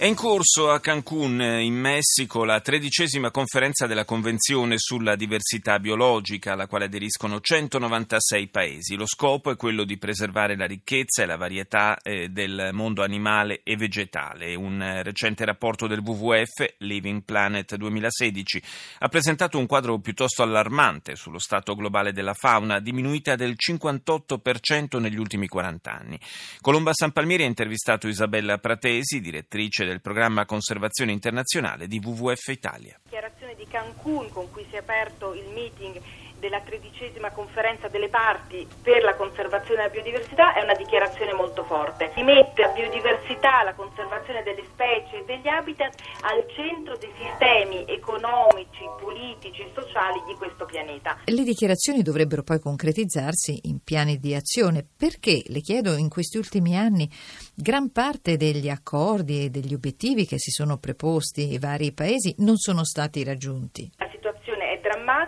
È in corso a Cancún, in Messico, la tredicesima conferenza della Convenzione sulla diversità biologica, alla quale aderiscono 196 paesi. Lo scopo è quello di preservare la ricchezza e la varietà eh, del mondo animale e vegetale. Un recente rapporto del WWF, Living Planet 2016, ha presentato un quadro piuttosto allarmante sullo stato globale della fauna, diminuita del 58% negli ultimi 40 anni. Colomba San Palmieri ha intervistato Isabella Pratesi, direttrice del programma Conservazione Internazionale di WWF Italia. Dichiarazione di Cancun con cui si è aperto il meeting della tredicesima conferenza delle parti per la conservazione della biodiversità è una dichiarazione molto forte. Si mette la biodiversità, la conservazione delle specie e degli habitat al centro dei sistemi economici, politici e sociali di questo pianeta. Le dichiarazioni dovrebbero poi concretizzarsi in piani di azione perché, le chiedo, in questi ultimi anni gran parte degli accordi e degli obiettivi che si sono preposti i vari paesi non sono stati raggiunti.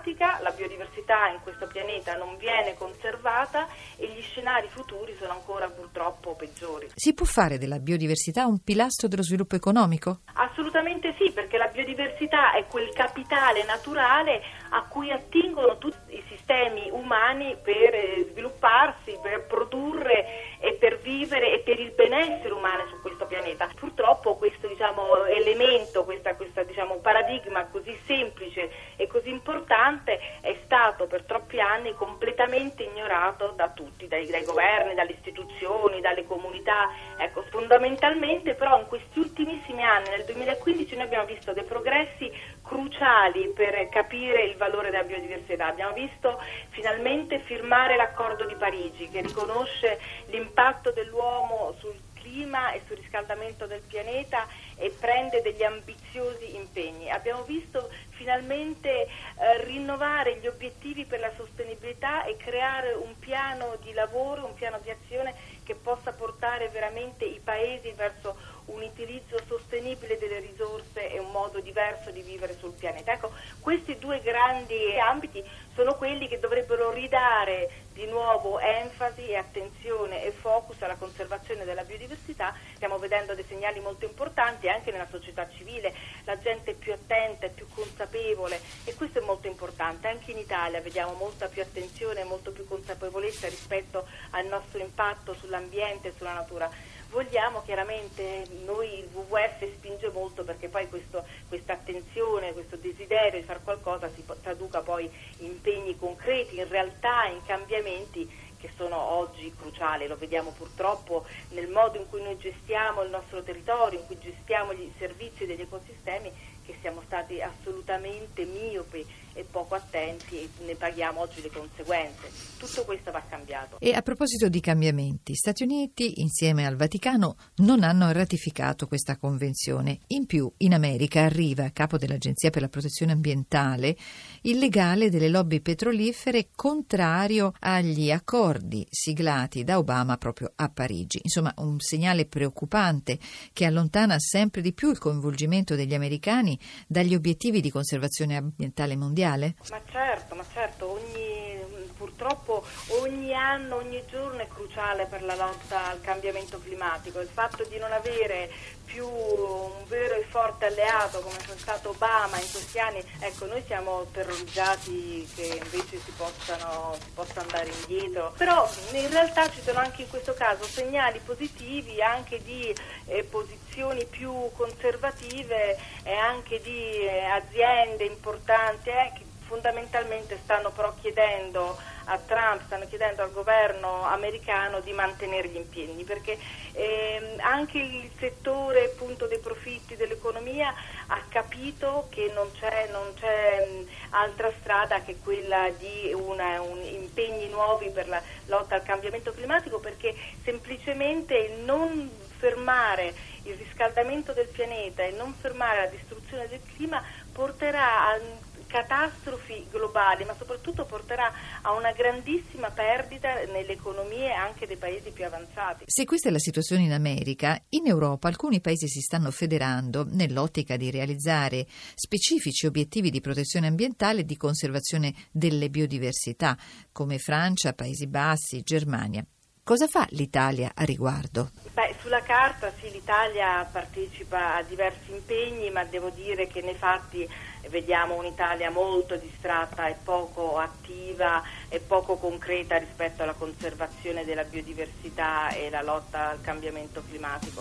Drammatica, la biodiversità in questo pianeta non viene conservata e gli scenari futuri sono ancora purtroppo peggiori. Si può fare della biodiversità un pilastro dello sviluppo economico? Assolutamente sì, perché la biodiversità è quel capitale naturale a cui attingono tutti i sistemi umani per eh, svilupparsi, per produrre e per vivere e per il benessere umano su questo pianeta. Purtroppo questo diciamo, elemento, questa diciamo, paradigma così semplice e così importante è stato per troppi anni completamente ignorato da tutti, dai, dai governi, dalle istituzioni, dalle comunità. Ecco, fondamentalmente però in questi ultimissimi anni, nel 2015, noi abbiamo visto dei progressi cruciali per capire il valore della biodiversità. Abbiamo visto finalmente firmare l'accordo di Parigi che riconosce l'impatto dell'uomo sul clima e sul riscaldamento del pianeta e prende degli ambiziosi impegni. Abbiamo visto finalmente eh, rinnovare gli obiettivi per la sostenibilità e creare un piano di lavoro, un piano di azione che possa portare veramente i paesi verso un utilizzo sostenibile delle risorse e un modo diverso di vivere sul pianeta. Ecco, questi due grandi ambiti sono quelli che dovrebbero ridare di nuovo enfasi e attenzione e focus alla conservazione della biodiversità. Stiamo vedendo dei segnali molto importanti anche nella società civile, la gente è più attenta, è più consapevole e questo è molto importante. Anche in Italia vediamo molta più attenzione e molto più consapevolezza rispetto al nostro impatto sull'ambiente sulla natura. Vogliamo chiaramente, noi il WWF spinge molto perché poi questa attenzione, questo desiderio di fare qualcosa si traduca poi in impegni concreti, in realtà in cambiamenti che sono oggi cruciali, lo vediamo purtroppo nel modo in cui noi gestiamo il nostro territorio, in cui gestiamo i servizi degli ecosistemi, che siamo stati assolutamente miopi e poco attenti e ne paghiamo oggi le conseguenze. Tutto questo va cambiato. E a proposito di cambiamenti, Stati Uniti insieme al Vaticano non hanno ratificato questa convenzione. In più, in America arriva a capo dell'Agenzia per la protezione ambientale il legale delle lobby petrolifere contrario agli accordi siglati da Obama proprio a Parigi. Insomma, un segnale preoccupante che allontana sempre di più il coinvolgimento degli americani dagli obiettivi di conservazione ambientale mondiale? Ma certo, ma certo, ogni, purtroppo ogni anno, ogni giorno è cruciale per la lotta al cambiamento climatico. Il fatto di non avere più un vero e forte alleato come è stato Obama in questi anni, ecco noi siamo terrorizzati che invece si, possano, si possa andare indietro, però in realtà ci sono anche in questo caso segnali positivi anche di eh, posizioni più conservative e anche di eh, aziende importanti eh, che fondamentalmente stanno però chiedendo a Trump, stanno chiedendo al governo americano di mantenere gli impegni, perché ehm, anche il settore appunto, dei profitti dell'economia ha capito che non c'è, non c'è mh, altra strada che quella di una, un, impegni nuovi per la lotta al cambiamento climatico, perché semplicemente non fermare il riscaldamento del pianeta e non fermare la distruzione del clima porterà a catastrofi globali, ma soprattutto porterà a una grandissima perdita nelle economie anche dei paesi più avanzati. Se questa è la situazione in America, in Europa alcuni paesi si stanno federando nell'ottica di realizzare specifici obiettivi di protezione ambientale e di conservazione delle biodiversità, come Francia, Paesi Bassi, Germania. Cosa fa l'Italia a riguardo? Beh, sulla carta sì, l'Italia partecipa a diversi impegni, ma devo dire che nei fatti vediamo un'Italia molto distratta e poco attiva e poco concreta rispetto alla conservazione della biodiversità e la lotta al cambiamento climatico.